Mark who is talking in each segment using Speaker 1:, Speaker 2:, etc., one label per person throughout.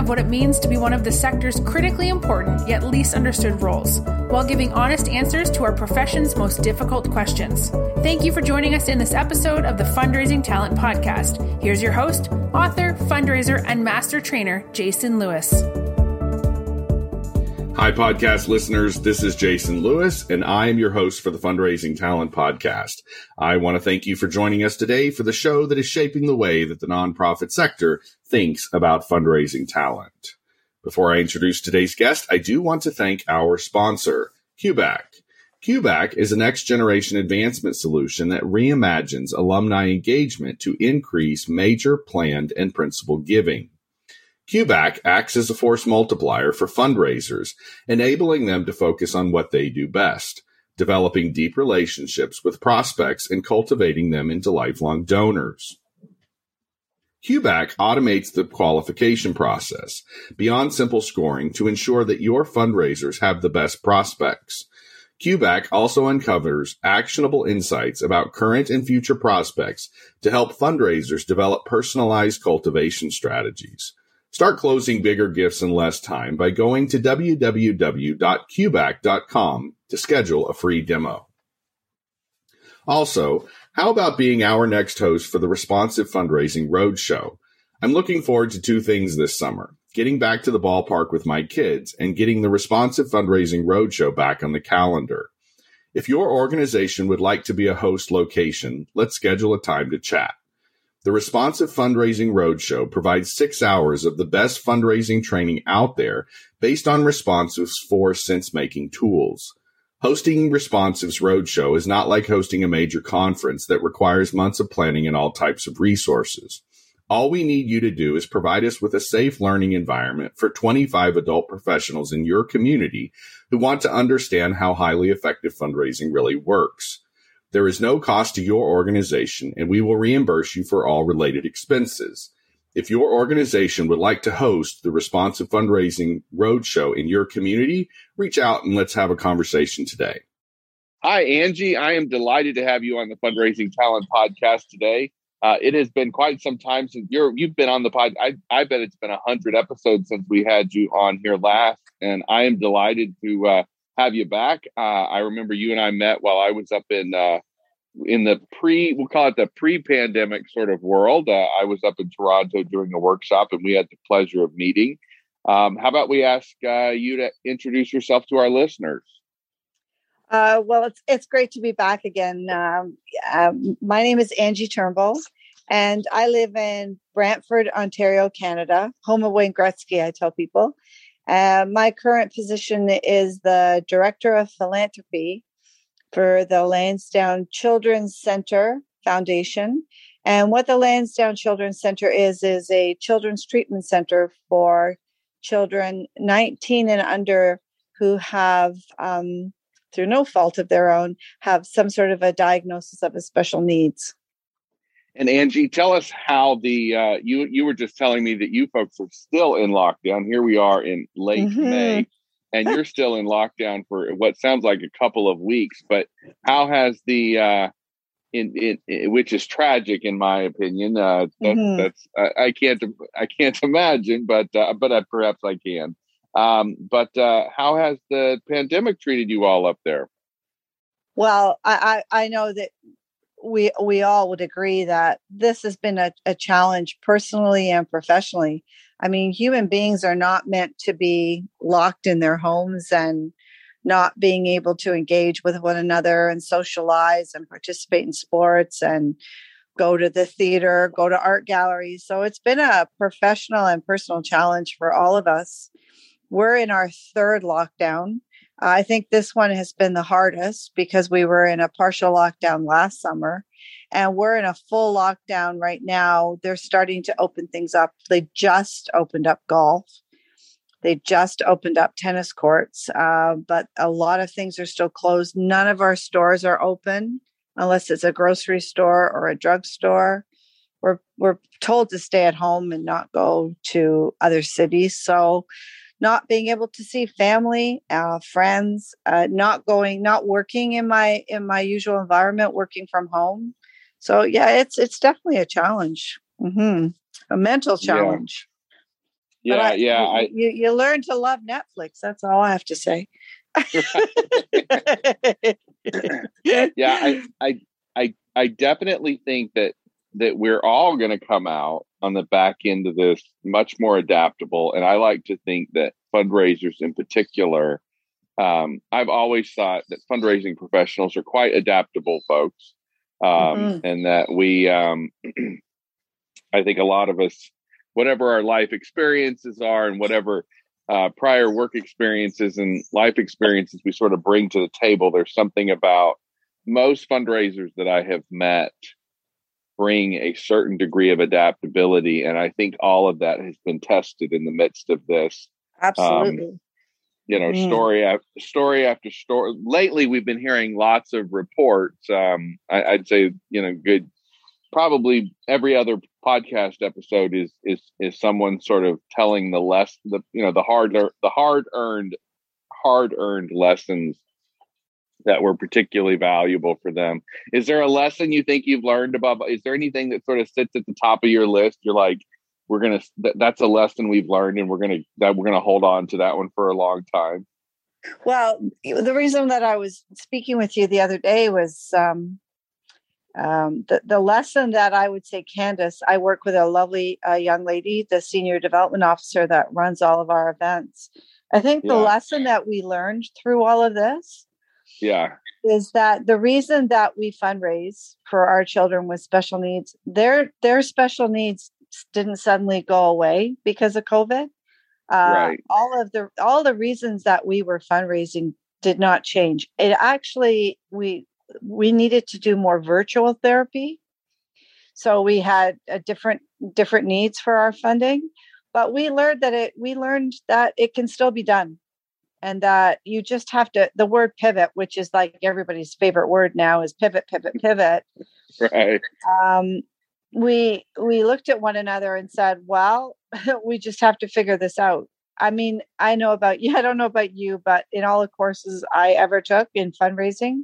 Speaker 1: of what it means to be one of the sector's critically important yet least understood roles, while giving honest answers to our profession's most difficult questions. Thank you for joining us in this episode of the Fundraising Talent Podcast. Here's your host, author, fundraiser, and master trainer, Jason Lewis.
Speaker 2: Hi, podcast listeners. This is Jason Lewis, and I am your host for the Fundraising Talent Podcast. I want to thank you for joining us today for the show that is shaping the way that the nonprofit sector thinks about fundraising talent. Before I introduce today's guest, I do want to thank our sponsor, QBAC. QBAC is a next generation advancement solution that reimagines alumni engagement to increase major planned and principal giving. QBAC acts as a force multiplier for fundraisers, enabling them to focus on what they do best, developing deep relationships with prospects and cultivating them into lifelong donors. QBAC automates the qualification process beyond simple scoring to ensure that your fundraisers have the best prospects. QBAC also uncovers actionable insights about current and future prospects to help fundraisers develop personalized cultivation strategies. Start closing bigger gifts in less time by going to www.qbac.com to schedule a free demo. Also, how about being our next host for the Responsive Fundraising Roadshow? I'm looking forward to two things this summer getting back to the ballpark with my kids and getting the Responsive Fundraising Roadshow back on the calendar. If your organization would like to be a host location, let's schedule a time to chat. The Responsive Fundraising Roadshow provides six hours of the best fundraising training out there based on Responsive's four sense making tools. Hosting Responsive's Roadshow is not like hosting a major conference that requires months of planning and all types of resources. All we need you to do is provide us with a safe learning environment for 25 adult professionals in your community who want to understand how highly effective fundraising really works. There is no cost to your organization, and we will reimburse you for all related expenses. If your organization would like to host the Responsive Fundraising Roadshow in your community, reach out and let's have a conversation today.
Speaker 3: Hi, Angee. I am delighted to have you on the Fundraising Talent Podcast today. Uh, it has been quite some time since you're you've been on the pod. I, I bet it's been a hundred episodes since we had you on here last, and I am delighted to uh, have you back. Uh, I remember you and I met while I was up in uh, in the pre we'll call it the pre-pandemic sort of world. Uh, I was up in Toronto doing a workshop, and we had the pleasure of meeting. Um, how about we ask uh, you to introduce yourself to our listeners?
Speaker 4: Uh, well, it's it's great to be back again. Um, um, my name is Angee Turnbull, and I live in Brantford, Ontario, Canada, home of Wayne Gretzky. I tell people. Uh, my current position is the Director of Philanthropy for the Lansdowne Children's Center Foundation. And what the Lansdowne Children's Center is, is a children's treatment center for children 19 and under who have, um, through no fault of their own, have some sort of a diagnosis of a special needs.
Speaker 3: And Angee, tell us how the uh, you you were just telling me that you folks are still in lockdown. Here we are in late mm-hmm. May, and you're still in lockdown for what sounds like a couple of weeks. But how has the uh, in, in, in which is tragic in my opinion. Uh, that, mm-hmm. That's I, I, can't I can't imagine, but uh, but uh, perhaps I can. Um, but uh, how has the pandemic treated you all up there?
Speaker 4: Well, I, I, I know that we we all would agree that this has been a, a challenge personally and professionally. I mean, human beings are not meant to be locked in their homes and not being able to engage with one another and socialize and participate in sports and go to the theater, go to art galleries. So it's been a professional and personal challenge for all of us. We're in our third lockdown. I think this one has been the hardest because we were in a partial lockdown last summer and we're in a full lockdown right now. They're starting to open things up. They just opened up golf. They just opened up tennis courts, uh, but a lot of things are still closed. None of our stores are open unless it's a grocery store or a drugstore. We're we're told to stay at home and not go to other cities. So, not being able to see family, uh, friends, uh, not going, not working in my in my usual environment, working from home. So yeah, it's it's definitely a challenge, mm-hmm. a mental challenge.
Speaker 3: Yeah, yeah, I, yeah.
Speaker 4: You, I, you, you learn to love Netflix. That's all I have to say.
Speaker 3: yeah, I, I, I, I definitely think that that we're all going to come out on the back end of this much more adaptable, and I like to think that fundraisers, in particular, um, I've always thought that fundraising professionals are quite adaptable folks, um, mm-hmm. and that we, um, I think, a lot of us whatever our life experiences are and whatever uh, prior work experiences and life experiences we sort of bring to the table. There's something about most fundraisers that I have met bring a certain degree of adaptability. And I think all of that has been tested in the midst of this.
Speaker 4: Absolutely. Um,
Speaker 3: you know, mm. story after story after story. Lately, we've been hearing lots of reports. Um, I, I'd say, you know, good probably every other podcast episode is is is someone sort of telling the less the you know the hard the hard earned hard earned lessons that were particularly valuable for them. Is there a lesson you think you've learned about? Is there anything that sort of sits at the top of your list? You're like, we're gonna that's a lesson we've learned, and we're gonna that we're gonna hold on to that one for a long time.
Speaker 4: Well, the reason that I was speaking with you the other day was um, um, the, the lesson that I would say, Candace, I work with a lovely uh, young lady, the senior development officer that runs all of our events. I think yeah. the lesson that we learned through all of this
Speaker 3: yeah
Speaker 4: is that the reason that we fundraise for our children with special needs their their special needs didn't suddenly go away because of covid uh, right. all of the all the reasons that we were fundraising did not change it actually we we needed to do more virtual therapy. So we had a different different needs for our funding, but we learned that it we learned that it can still be done and that you just have to the word pivot which is like everybody's favorite word now is pivot pivot pivot
Speaker 3: right
Speaker 4: um, we we looked at one another and said well we just have to figure this out i mean i know about you i don't know about you but in all the courses i ever took in fundraising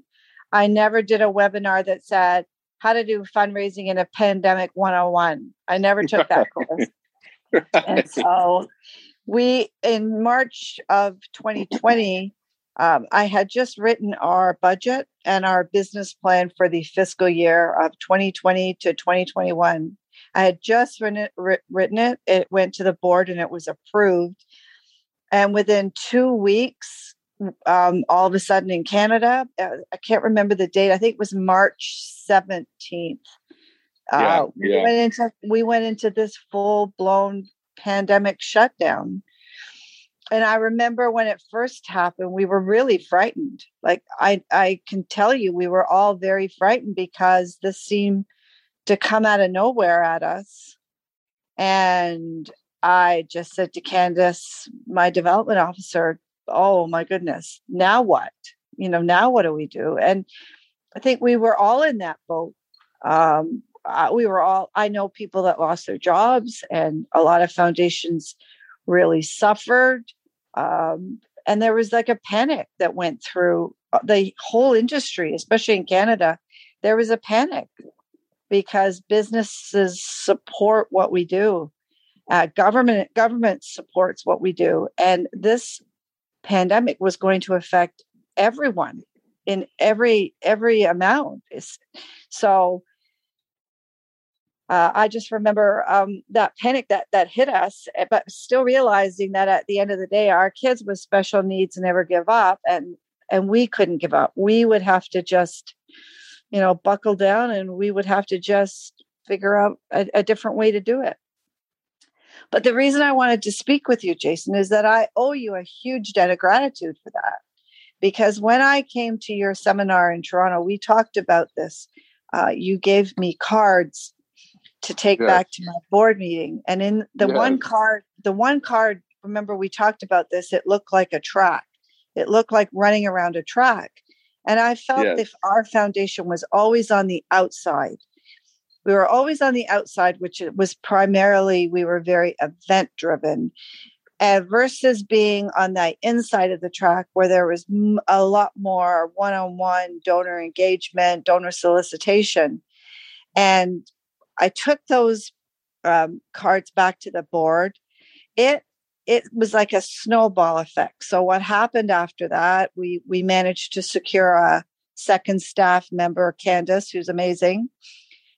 Speaker 4: I never did a webinar that said how to do fundraising in a pandemic 101. I never took that course. And so we, in March of 2020, um, I had just written our budget and our business plan for the fiscal year of 2020 to 2021. I had just written it, written it. It went to the board and it was approved. And within two weeks, um, all of a sudden in Canada. Uh, I can't remember the date. I think it was March 17th. Uh, yeah, we yeah. went into we went into this full blown pandemic shutdown. And I remember when it first happened, we were really frightened. Like I I can tell you, we were all very frightened because this seemed to come out of nowhere at us. And I just said to Candace, my development officer, oh my goodness, now what? You know, now what do we do? And I think we were all in that boat. Um, uh, we were all, I know people that lost their jobs, and a lot of foundations really suffered. Um, and there was like a panic that went through uh, the whole industry, especially in Canada. There was a panic because businesses support what we do. Uh, government government supports what we do, and this pandemic was going to affect everyone in every every amount so uh, I just remember um, that panic that that hit us, eh, but still realizing that at the end of the day, our kids with special needs never give up, and and we couldn't give up. We would have to just, you know, buckle down, and we would have to just figure out a, a different way to do it. But the reason I wanted to speak with you, Jason, is that I owe you a huge debt of gratitude for that. because when I came to your seminar in Toronto, we talked about this. Uh, you gave me cards to take yes. back to my board meeting, and in the one card, the one card, remember we talked about this. It looked like a track. It looked like running around a track, and I felt yes. if our foundation was always on the outside, we were always on the outside, which was primarily we were very event driven uh, versus being on the inside of the track where there was a lot more one-on-one donor engagement donor solicitation and i took those um, cards back to the board. It it was like a snowball effect. So what happened after that we we managed to secure a second staff member candace who's amazing.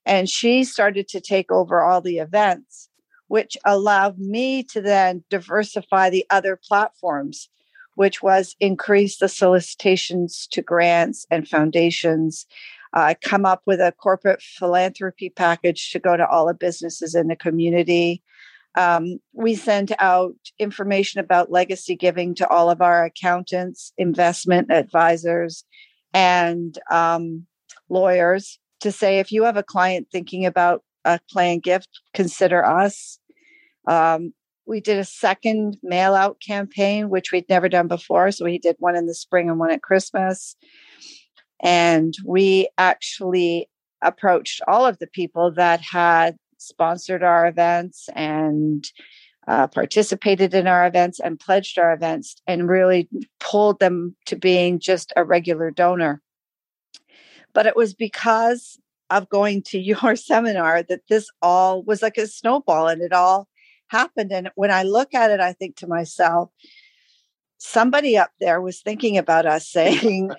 Speaker 4: And she started to take over all the events which allowed me to then diversify the other platforms, which was increase the solicitations to grants and foundations, uh, come up with a corporate philanthropy package to go to all the businesses in the community. Um, we send out information about legacy giving to all of our accountants, investment advisors, and um, lawyers to say if you have a client thinking about a planned gift, consider us. Um, we did a second mail out campaign, which we'd never done before. So we did one in the spring and one at Christmas. And we actually approached all of the people that had sponsored our events and uh, participated in our events and pledged our events and really pulled them to being just a regular donor. But it was because of going to your seminar that this all was like a snowball and it all happened. And when I look at it, I think to myself, somebody up there was thinking about us saying,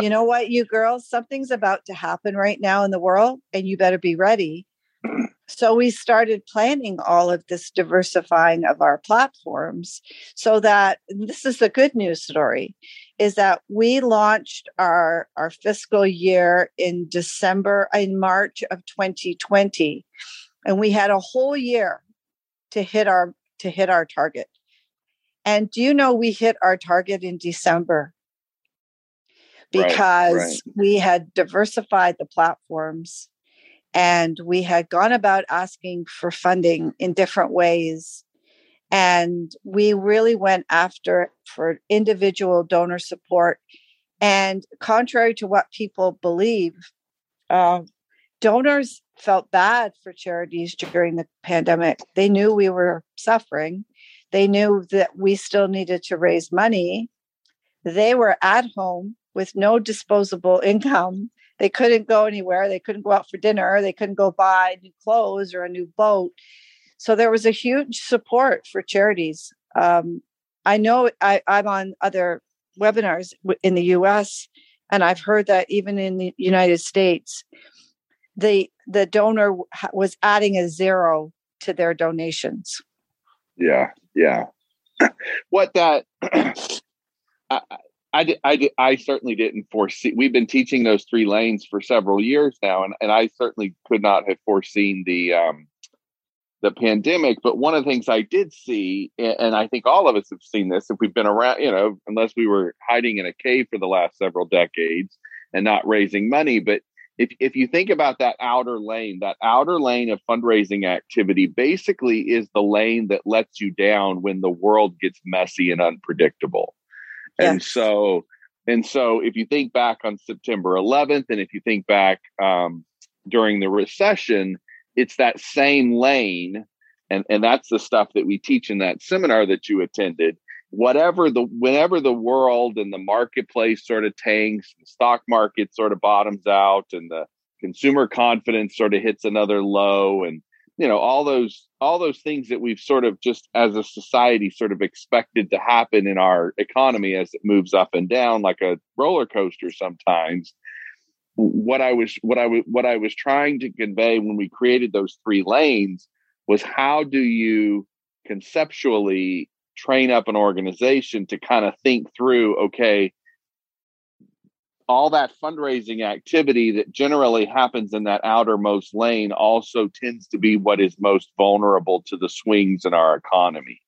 Speaker 4: you know what, you girls, something's about to happen right now in the world, and you better be ready. So we started planning all of this diversifying of our platforms so that this is the good news story is that we launched our our fiscal year in December in March of 2020 and we had a whole year to hit our to hit our target. And do you know we hit our target in December? Because right, right. we had diversified the platforms and we had gone about asking for funding in different ways and we really went after for individual donor support and contrary to what people believe uh, donors felt bad for charities during the pandemic. They knew we were suffering. They knew that we still needed to raise money. They were at home with no disposable income. They couldn't go anywhere. They couldn't go out for dinner. They couldn't go buy new clothes or a new boat. So there was a huge support for charities. Um, I know I, I'm on other webinars in the US, and I've heard that even in the United States, the the donor was adding a zero to their donations.
Speaker 3: Yeah, yeah. what that I, I, did, I, did, I certainly didn't foresee. We've been teaching those three lanes for several years now, and, and I certainly could not have foreseen the um, the pandemic. But one of the things I did see, and I think all of us have seen this, if we've been around, you know, unless we were hiding in a cave for the last several decades and not raising money, but if if you think about that outer lane, that outer lane of fundraising activity basically is the lane that lets you down when the world gets messy and unpredictable. And so and so if you think back on September 11th and if you think back um, during the recession, it's that same lane and and that's the stuff that we teach in that seminar that you attended. Whatever the whenever the world and the marketplace sort of tanks, the stock market sort of bottoms out, and the consumer confidence sort of hits another low, and you know all those all those things that we've sort of just as a society sort of expected to happen in our economy as it moves up and down like a roller coaster sometimes. What i was what i was what i was trying to convey when we created those three lanes was how do you conceptually train up an organization to kind of think through okay all that fundraising activity that generally happens in that outermost lane also tends to be what is most vulnerable to the swings in our economy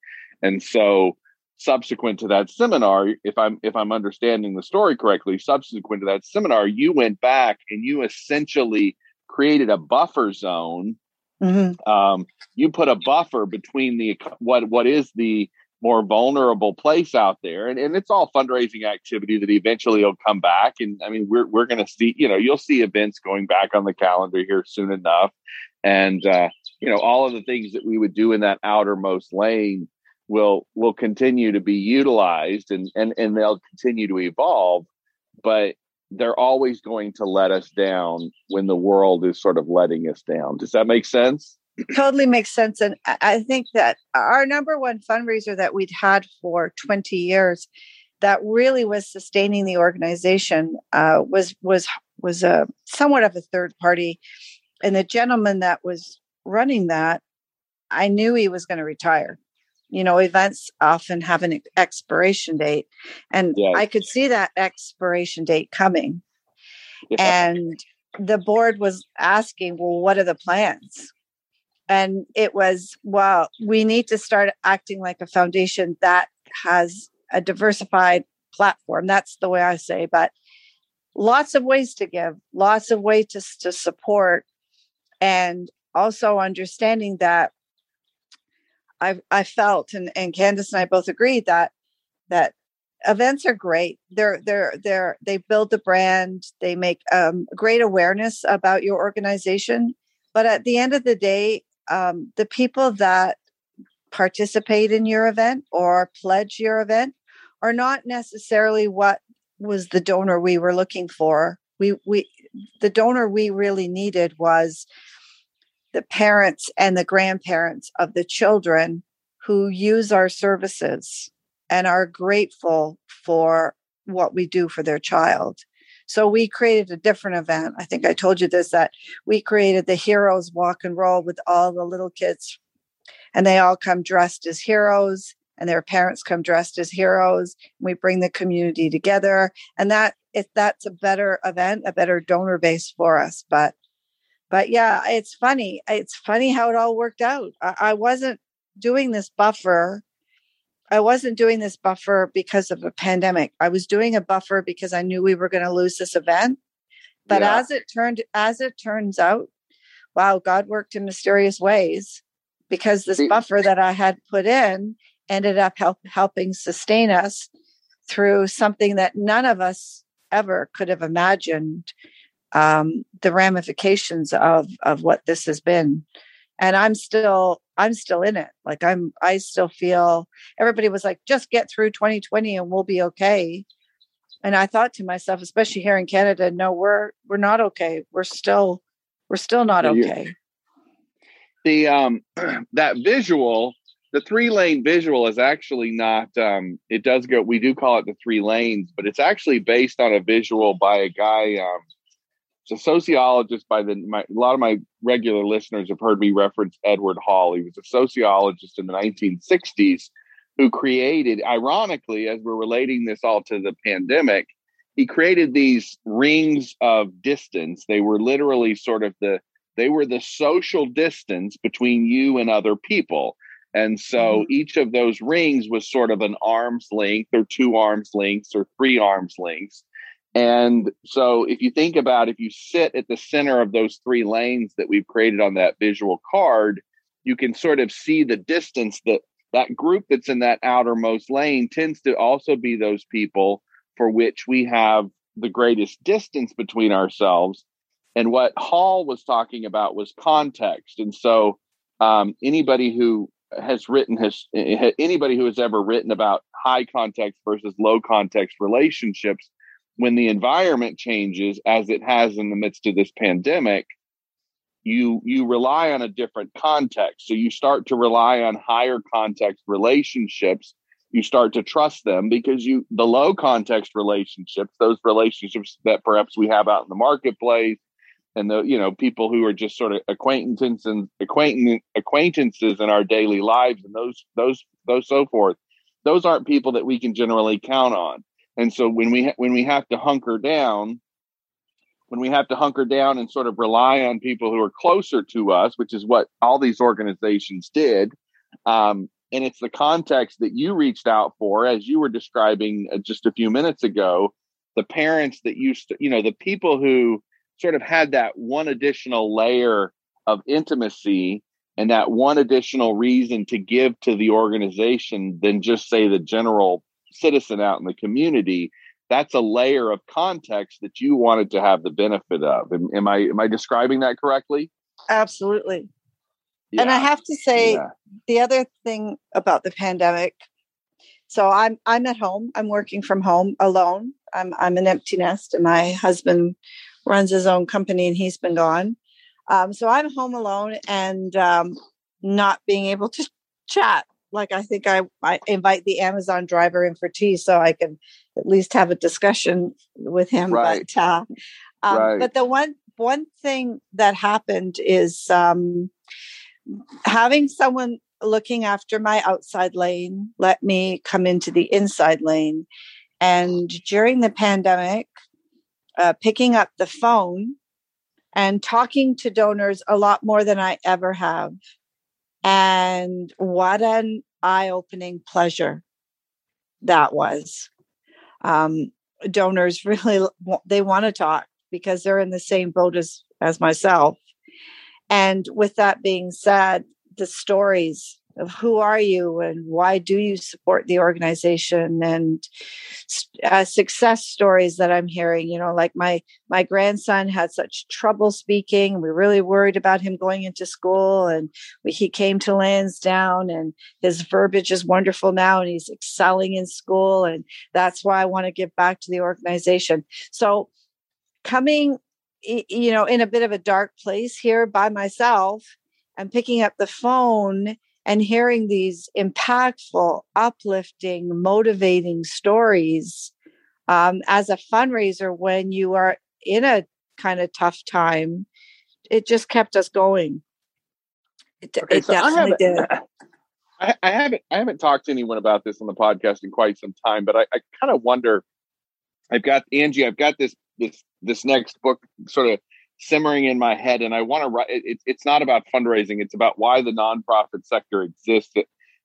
Speaker 3: and so subsequent to that seminar, if I'm if I'm understanding the story correctly, subsequent to that seminar, you went back and you essentially created a buffer zone. Mm-hmm. Um, you put a buffer between the what what is the more vulnerable place out there, and, and it's all fundraising activity that eventually will come back. And I mean, we're we're going to see, you know, you'll see events going back on the calendar here soon enough, and uh, you know, all of the things that we would do in that outermost lane will will continue to be utilized and and and they'll continue to evolve. But they're always going to let us down when the world is sort of letting us down. Does that make sense
Speaker 4: totally makes sense and i think that our number one fundraiser that we'd had for 20 years that really was sustaining the organization uh, was was was a somewhat of a third party and the gentleman that was running that i knew he was going to retire. You know events often have an expiration date and i could see that expiration date coming. Yeah. and the board was asking well what are the plans and it was well we need to start acting like a foundation that has a diversified platform that's the way i say but lots of ways to give lots of ways to, to support and also understanding that I I felt and and Candace and I both agreed that that events are great. They're they're they're they build the brand. They make um, great awareness about your organization. But at the end of the day, um, the people that participate in your event or pledge your event are not necessarily what was the donor we were looking for. We we the donor we really needed was the parents and the grandparents of the children who use our services and are grateful for what we do for their child. So we created a different event. I think I told you this that we created the Heroes Walk and Roll with all the little kids, and they all come dressed as heroes, and their parents come dressed as heroes. we bring the community together, and that if that's a better event, a better donor base for us. But but yeah, it's funny. It's funny how it all worked out. I, I wasn't doing this buffer. I wasn't doing this buffer because of a pandemic. I was doing a buffer because I knew we were going to lose this event. But yeah. as it turned, as it turns out, wow, God worked in mysterious ways because this buffer that I had put in ended up help, helping sustain us through something that none of us ever could have imagined um, the ramifications of of what this has been and i'm still i'm still in it. Like i'm i still feel everybody was like just get through 2020 and we'll be okay. And i thought to myself especially here in canada no we're we're not okay. We're still we're still not okay.
Speaker 3: The um that visual the three lane visual is actually not um it does go we do call it the three lanes but it's actually based on a visual by a guy um a sociologist by the my, a lot of my regular listeners have heard me reference Edward Hall. He was a sociologist in the 1960s who created, ironically, as we're relating this all to the pandemic, he created these rings of distance. They were literally sort of the they were the social distance between you and other people. And so mm-hmm. each of those rings was sort of an arm's length or two arms lengths or three arms lengths. And so if you think about if you sit at the center of those three lanes that we've created on that visual card, you can sort of see the distance that that group that's in that outermost lane tends to also be those people for which we have the greatest distance between ourselves. And what Hall was talking about was context. And so um, anybody who has written has anybody who has ever written about high context versus low context relationships when the environment changes as it has in the midst of this pandemic you you rely on a different context. So you start to rely on higher context relationships. You start to trust them because you the low context relationships those relationships that perhaps we have out in the marketplace and the you know people who are just sort of acquaintances and acquaintance acquaintances in our daily lives and those those those so forth those aren't people that we can generally count on and so when we when we have to hunker down, when we have to hunker down and sort of rely on people who are closer to us, which is what all these organizations did, um, and it's the context that you reached out for as you were describing uh, just a few minutes ago the parents that used to you know the people who sort of had that one additional layer of intimacy and that one additional reason to give to the organization than just say the general citizen out in the community that's a layer of context that you wanted to have the benefit of. Am, am i am i describing that correctly?
Speaker 4: Absolutely. Yeah. and i have to say yeah. the other thing about the pandemic so i'm i'm at home. I'm working from home alone. I'm i'm an empty nest and my husband runs his own company and he's been gone. Um, so i'm home alone and um, not being able to chat like I think I, I invite the Amazon driver in for tea so I can at least have a discussion with him. Right. But, uh, um, right. but the one one thing that happened is um, having someone looking after my outside lane let me come into the inside lane. And during the pandemic, uh, picking up the phone and talking to donors a lot more than I ever have and what an eye opening pleasure that was. Um, donors really they want to talk because they're in the same boat as as myself. And with that being said, the stories of who are you and why do you support the organization and uh, success stories that i'm hearing you know like my my grandson had such trouble speaking. We really worried about him going into school and we, he came to lansdowne and his verbiage is wonderful now and he's excelling in school and that's why i want to give back to the organization. So coming you know in a bit of a dark place here by myself and picking up the phone and hearing these impactful, uplifting, motivating stories um, as a fundraiser when you are in a kind of tough time, it just kept us going. It, okay, it so definitely I did.
Speaker 3: I, I, haven't I haven't talked to anyone about this on the podcast in quite some time, but I, I kind of wonder. I've got Angee. I've got this this this next book sort of simmering in my head and i want to write it, it's not about fundraising it's about why the nonprofit sector exists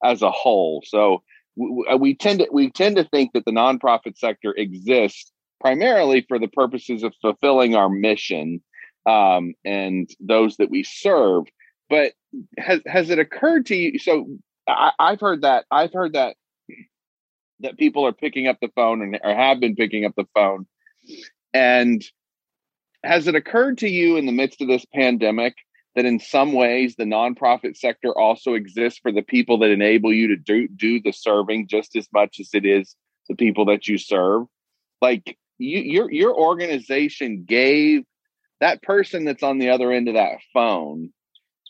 Speaker 3: as a whole. So we, uh, we tend to we tend to think that the nonprofit sector exists primarily for the purposes of fulfilling our mission um, and those that we serve. But has has it occurred to you so I, i've heard that i've heard that that people are picking up the phone and or have been picking up the phone and has it occurred to you in the midst of this pandemic that in some ways the nonprofit sector also exists for the people that enable you to do, do the serving just as much as it is the people that you serve? Like you, your your organization gave that person that's on the other end of that phone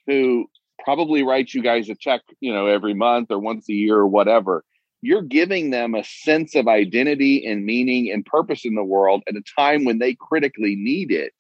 Speaker 3: who probably writes you guys a check you know every month or once a year or whatever you're giving them a sense of identity and meaning and purpose in the world at a time when they critically need it.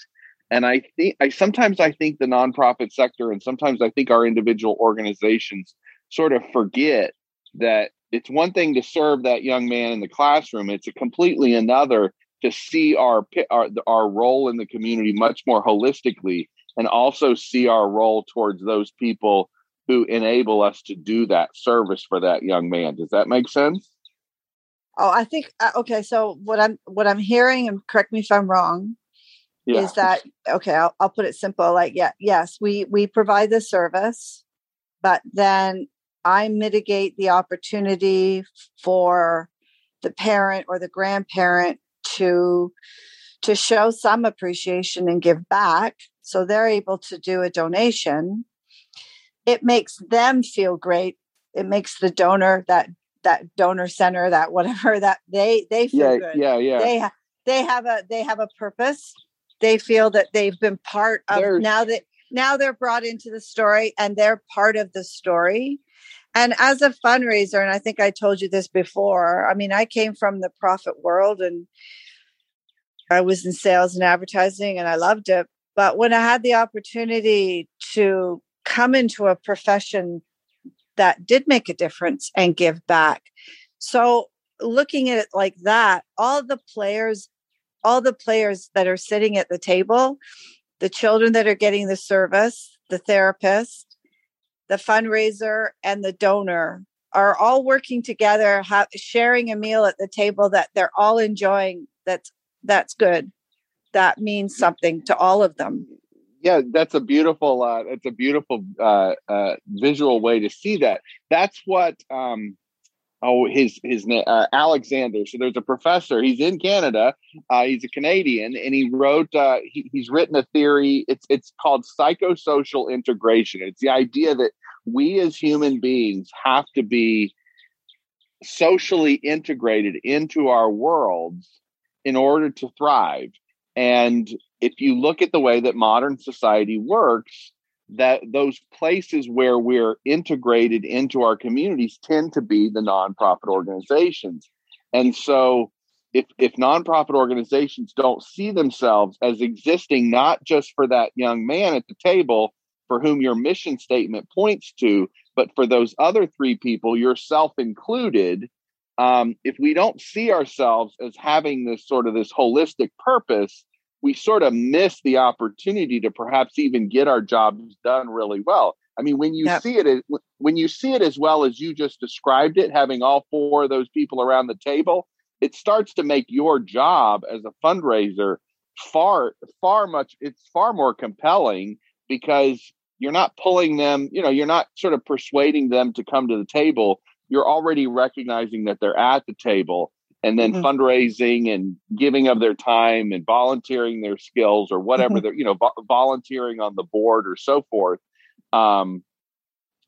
Speaker 3: And i think i sometimes i think the nonprofit sector and sometimes i think our individual organizations sort of forget that it's one thing to serve that young man in the classroom it's a completely another to see our our, our role in the community much more holistically and also see our role towards those people who enable us to do that service for that young man. Does that make sense?
Speaker 4: Oh, I think uh, okay. So what I'm what I'm hearing, and correct me if I'm wrong, yeah. is that okay? I'll, I'll put it simple. Like, yeah, yes, we we provide the service, but then I mitigate the opportunity for the parent or the grandparent to to show some appreciation and give back so they're able to do a donation it makes them feel great. It makes the donor that that donor center that whatever that they they feel
Speaker 3: yeah,
Speaker 4: good.
Speaker 3: Yeah, yeah.
Speaker 4: They ha- they have a they have a purpose. They feel that they've been part of There's... now that now they're brought into the story and they're part of the story. And as a fundraiser, and I think I told you this before, I mean, I came from the profit world and I was in sales and advertising and I loved it. But when I had the opportunity to come into a profession that did make a difference and give back. So looking at it like that, all the players, all the players that are sitting at the table, the children that are getting the service, the therapist, the fundraiser, and the donor are all working together, ha- sharing a meal at the table that they're all enjoying, that's that's good. That means something to all of them.
Speaker 3: Yeah, that's a beautiful. Uh, that's a beautiful uh, uh, visual way to see that. That's what. Um, oh, his his name uh, Alexander. So there's a professor. He's in Canada. Uh, he's a Canadian, and he wrote. Uh, he, he's written a theory. It's it's called psychosocial integration. It's the idea that we as human beings have to be socially integrated into our worlds in order to thrive. And if you look at the way that modern society works, that those places where we're integrated into our communities tend to be the nonprofit organizations. And so if if nonprofit organizations don't see themselves as existing not just for that young man at the table for whom your mission statement points to, but for those other three people, yourself included, um, if we don't see ourselves as having this sort of this holistic purpose, we sort of miss the opportunity to perhaps even get our jobs done really well. I mean, when you yep. see it, when you see it as well as you just described it, having all four of those people around the table, it starts to make your job as a fundraiser far, far much. It's far more compelling because you're not pulling them. You know, you're not sort of persuading them to come to the table. You're already recognizing that they're at the table and then mm-hmm. fundraising and giving of their time and volunteering their skills or whatever mm-hmm. they're you know vo- volunteering on the board or so forth um,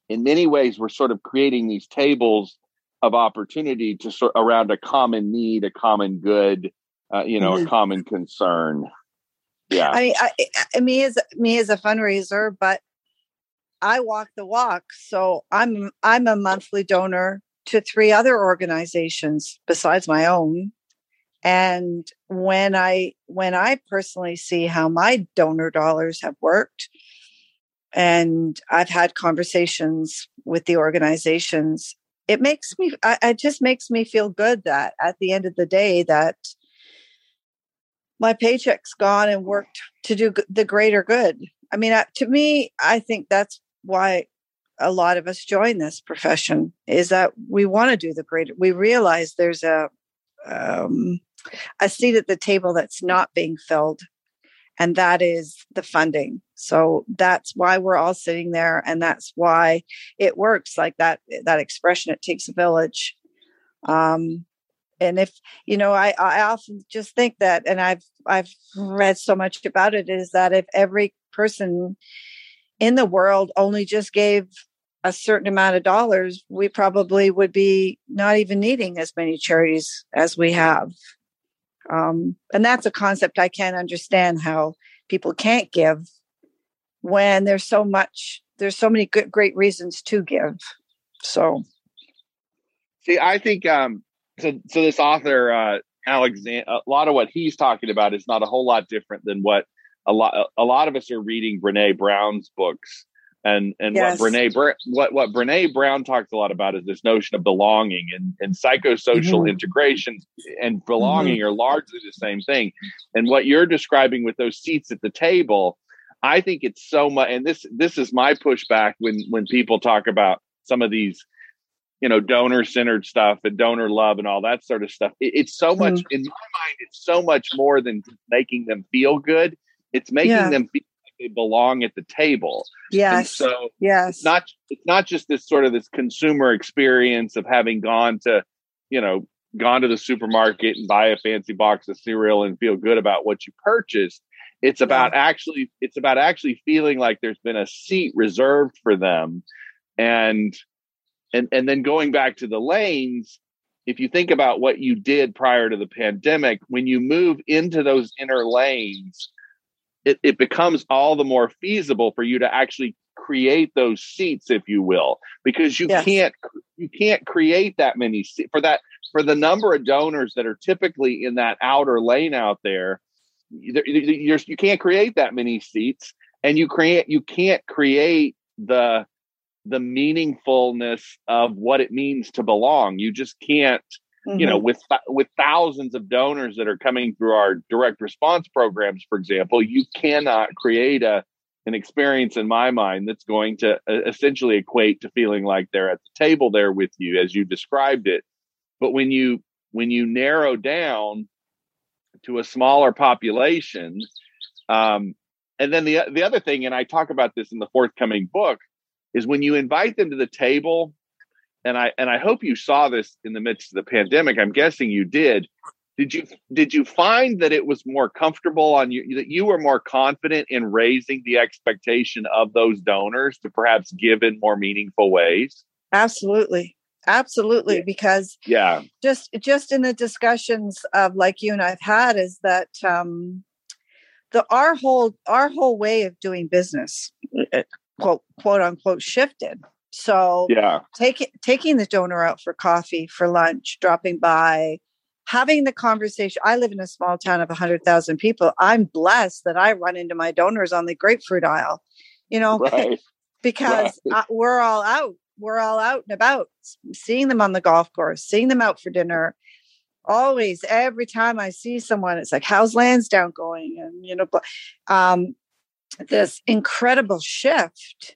Speaker 3: in many ways we're sort of creating these tables of opportunity to sort around a common need a common good uh, you know mm-hmm. a common concern yeah
Speaker 4: i mean I, I, me as me as a fundraiser but i walk the walk so i'm i'm a monthly donor to three other organizations besides my own. And when i when i personally see how my donor dollars have worked and i've had conversations with the organizations it makes me I, it just makes me feel good that at the end of the day that my paycheck's gone and worked to do the greater good. I mean to me i think that's why a lot of us join this profession is that we want to do the greater. We realize there's a um, a seat at the table that's not being filled, and that is the funding. So that's why we're all sitting there, and that's why it works like that. That expression, "It takes a village." Um, and if you know, I I often just think that, and I've I've read so much about it, is that if every person in the world only just gave a certain amount of dollars, we probably would be not even needing as many charities as we have. Um, and that's a concept I can't understand how people can't give when there's so much, there's so many good, great reasons to give. So,
Speaker 3: see, I think um, so. So this author, uh, Alexander, a lot of what he's talking about is not a whole lot different than what a lot a lot of us are reading Brene Brown's books and and yes. what Brene what what Brene Brown talks a lot about is this notion of belonging and and psychosocial mm-hmm. integration and belonging mm-hmm. are largely the same thing. And what you're describing with those seats at the table, I think it's so much. And this this is my pushback when when people talk about some of these you know donor centered stuff and donor love and all that sort of stuff it, it's so much mm-hmm. in my mind it's so much more than making them feel good it's making yeah. them feel like they belong at the table.
Speaker 4: Yes. And
Speaker 3: so
Speaker 4: yes,
Speaker 3: it's not it's not just this sort of this consumer experience of having gone to, you know, gone to the supermarket and buy a fancy box of cereal and feel good about what you purchased. It's about yeah. actually it's about actually feeling like there's been a seat reserved for them. And and and then going back to the lanes, if you think about what you did prior to the pandemic, when you move into those inner lanes, it, it becomes all the more feasible for you to actually create those seats if you will because you yes. can't you can't create that many for that for the number of donors that are typically in that outer lane out there you're, you can't create that many seats and you create you can't create the the meaningfulness of what it means to belong you just can't Mm-hmm. You know, mm-hmm. with with thousands of donors that are coming through our direct response programs, for example, you cannot create a an experience in my mind that's going to uh, essentially equate to feeling like they're at the table there with you as you described it but when you when you narrow down to a smaller population um, and then the the other thing and i talk about this in the forthcoming book is when you invite them to the table and i and i hope you saw this in the midst of the pandemic. I'm guessing you did. Did you did you find that it was more comfortable on you that you were more confident in raising the expectation of those donors to perhaps give in more meaningful ways?
Speaker 4: Absolutely. Absolutely
Speaker 3: yeah.
Speaker 4: because
Speaker 3: yeah.
Speaker 4: just just in the discussions of like you and i've had is that um the our whole our whole way of doing business uh, quote quote unquote shifted so
Speaker 3: yeah
Speaker 4: taking taking the donor out for coffee for lunch dropping by having the conversation. I live in a small town of 100,000 people. I'm blessed that I run into my donors on the grapefruit aisle, you know,
Speaker 3: right.
Speaker 4: because right. we're all out. We're all out and about, seeing them on the golf course, seeing them out for dinner. Always, every time I see someone, it's like, "How's Lansdowne going?" And you know, um, this incredible shift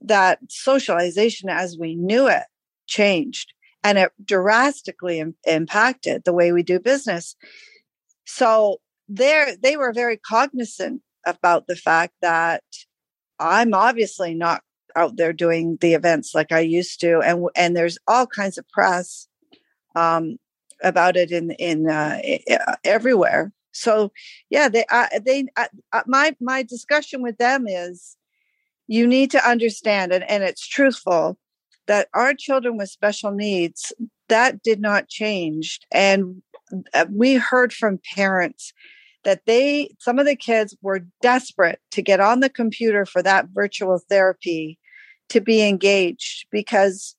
Speaker 4: that socialization as we knew it changed and it drastically Im- impacted the way we do business. So there, they were very cognizant about the fact that I'm obviously not out there doing the events like I used to, and and there's all kinds of press um, about it in in uh, everywhere. So yeah, they uh, they uh, my my discussion with them is you need to understand, and, and it's truthful that our children with special needs that did not change. And uh, we heard from parents that they some of the kids were desperate to get on the computer for that virtual therapy to be engaged because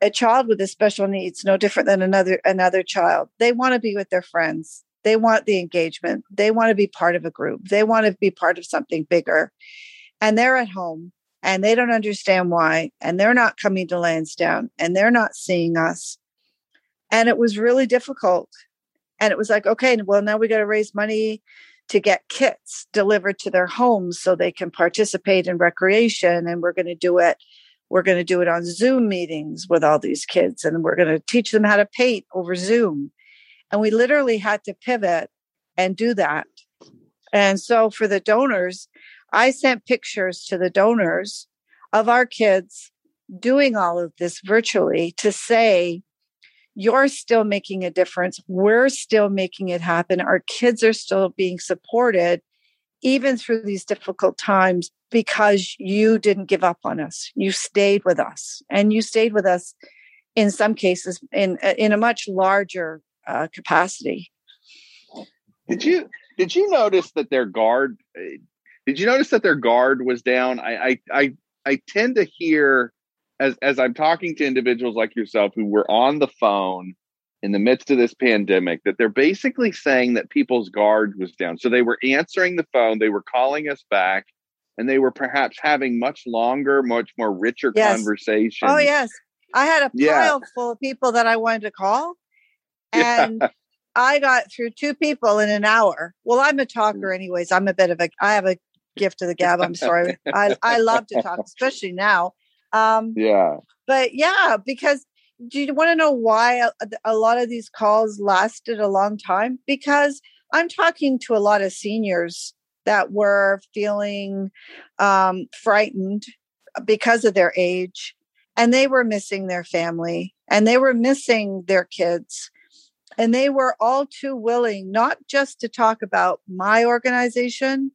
Speaker 4: a child with a special needs no different than another another child. They want to be with their friends. They want the engagement. They want to be part of a group. They want to be part of something bigger and they're at home and they don't understand why and they're not coming to lansdowne and they're not seeing us. And it was really difficult. And it was like okay well now we got to raise money to get kits delivered to their homes so they can participate in recreation and we're going to do it we're going to do it on zoom meetings with all these kids and we're going to teach them how to paint over zoom. And we literally had to pivot and do that. And so for the donors I sent pictures to the donors of our kids doing all of this virtually to say, you're still making a difference. We're still making it happen. Our kids are still being supported, even through these difficult times, because you didn't give up on us. You stayed with us, and you stayed with us in some cases in in a much larger uh, capacity.
Speaker 3: Did you did you notice that their guard did you notice that their guard was down? I I I, I tend to hear as as I'm talking to individuals like yourself who were on the phone in the midst of this pandemic that they're basically saying that people's guard was down. So they were answering the phone, they were calling us back, and they were perhaps having much longer, much more richer yes. Oh, conversations.
Speaker 4: Oh yes. I had a pile yeah. full of people that I wanted to call. And yeah. I got through two people in an hour. Well, I'm a talker anyways. I'm a bit of a I have a gift of the gab. I'm sorry. I, I love to talk, especially now. Um,
Speaker 3: yeah.
Speaker 4: But yeah, because do you want to know why a, a lot of these calls lasted a long time? Because I'm talking to a lot of seniors that were feeling um, frightened because of their age and they were missing their family and they were missing their kids and they were all too willing not just to talk about my organization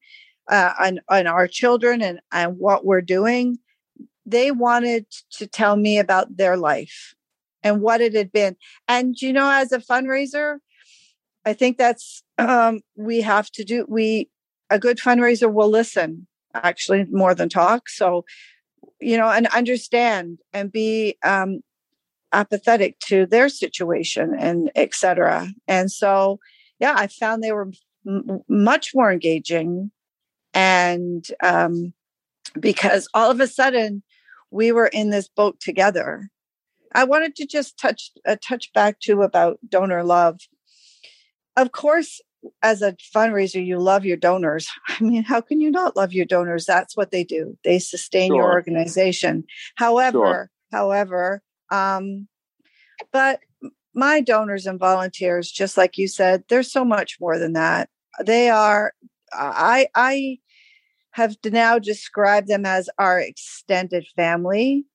Speaker 4: uh, on, on our children and, and what we're doing, they wanted to tell me about their life and what it had been. And, you know, as a fundraiser, I think that's, um, we have to do, we, a good fundraiser will listen actually more than talk. So, you know, and understand and be, um, apathetic to their situation and etc. And so, yeah, I found they were m- much more engaging and um, because all of a sudden we were in this boat together. I wanted to just touch uh, touch back to about donor love. Of course, as a fundraiser, you love your donors. I mean, how can you not love your donors? That's what they do. They sustain sure. your organization. However, sure. however, um, but my donors and volunteers, just like you said, there's so much more than that. They are, I, I have now described them as our extended family.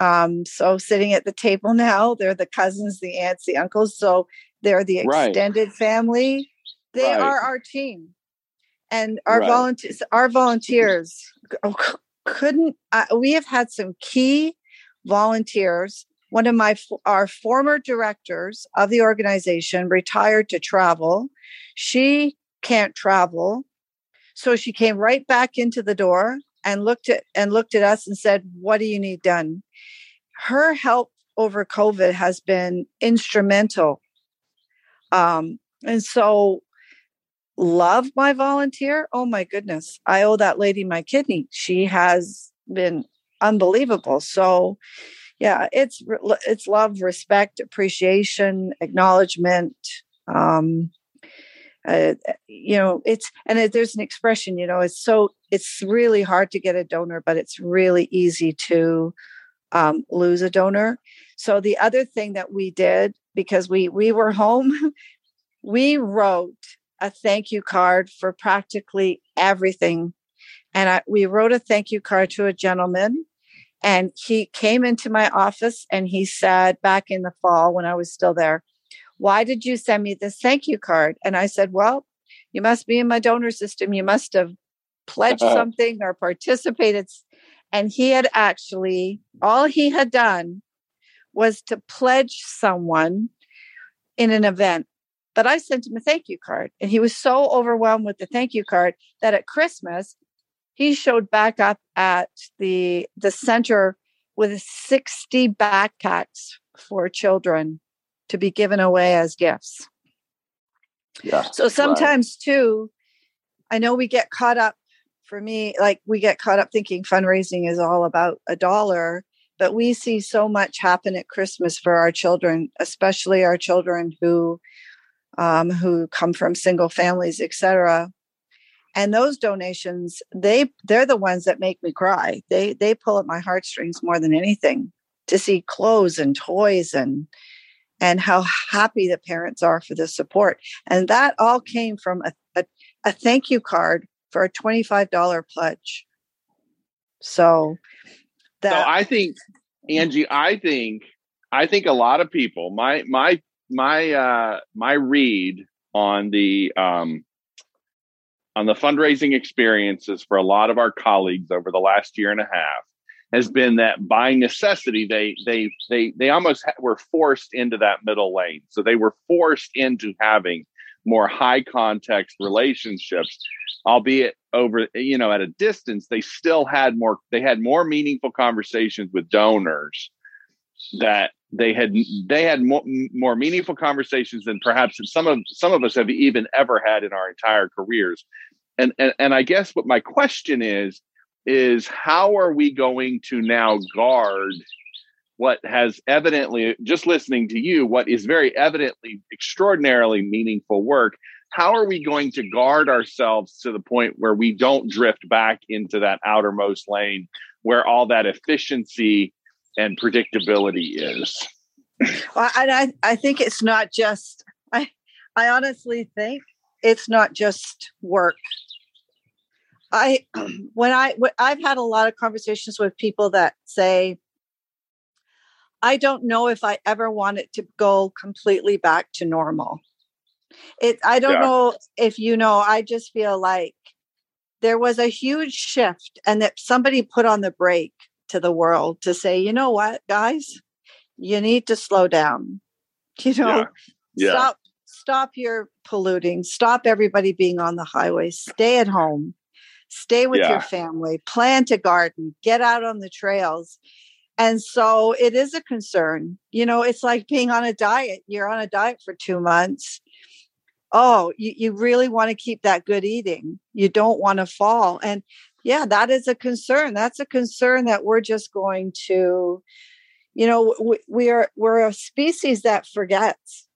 Speaker 4: Um, so sitting at the table now, they're the cousins, the aunts, the uncles. So they're the extended right. family. They right. are our team. And our right. volunteers, our volunteers couldn't, uh, we have had some key volunteers one of my our former directors of the organization retired to travel she can't travel so she came right back into the door and looked at and looked at us and said what do you need done? Her help over covid has been instrumental. Um and so love my volunteer? Oh my goodness. I owe that lady my kidney. She has been unbelievable. So yeah, it's it's love, respect, appreciation, acknowledgement. Um, uh, you know, it's and it, there's an expression. You know, it's so it's really hard to get a donor, but it's really easy to um, lose a donor. So the other thing that we did because we we were home, we wrote a thank you card for practically everything, and I, we wrote a thank you card to a gentleman and he came into my office and he said, back in the fall when I was still there, why did you send me this thank you card? And I said, well, you must be in my donor system. You must have pledged uh-huh. something or participated. And he had actually, all he had done was to pledge someone in an event. But I sent him a thank you card. And he was so overwhelmed with the thank you card that at Christmas, he showed back up at the the center with 60 backpacks for children to be given away as gifts. Yeah. So sometimes right. too, I know we get caught up for me, like we get caught up thinking fundraising is all about a dollar, but we see so much happen at Christmas for our children, especially our children who um, who come from single families, etc and those donations they they're the ones that make me cry they they pull at my heartstrings more than anything to see clothes and toys and and how happy the parents are for the support. And that all came from a, a, a thank you card for a $25 pledge. So
Speaker 3: that so i think Angee i think i think a lot of people my my my uh my read on the um on the fundraising experiences for a lot of our colleagues over the last year and a half has been that by necessity they they they they almost were forced into that middle lane. So they were forced into having more high context relationships albeit over you know at a distance they still had more they had more meaningful conversations with donors that they had they had more, more meaningful conversations than perhaps some of some of us have even ever had in our entire careers. And, and and i guess what my question is is how are we going to now guard what has evidently just listening to you what is very evidently extraordinarily meaningful work how are we going to guard ourselves to the point where we don't drift back into that outermost lane where all that efficiency and predictability is?
Speaker 4: Well, I, I think it's not just i i honestly think it's not just work I when I I've had a lot of conversations with people that say I don't know if I ever want it to go completely back to normal. It I don't yeah. know if you know I just feel like there was a huge shift and that somebody put on the brake to the world to say, you know what, guys, you need to slow down. You know, yeah. Yeah. stop stop your polluting, stop everybody being on the highway, stay at home stay with yeah. your family, plant a garden, get out on the trails. And so it is a concern. You know, it's like being on a diet. You're on a diet for two months. Oh, you, you really want to keep that good eating. You don't want to fall. And yeah, that is a concern. That's a concern that we're just going to, you know, we, we are we're a species that forgets.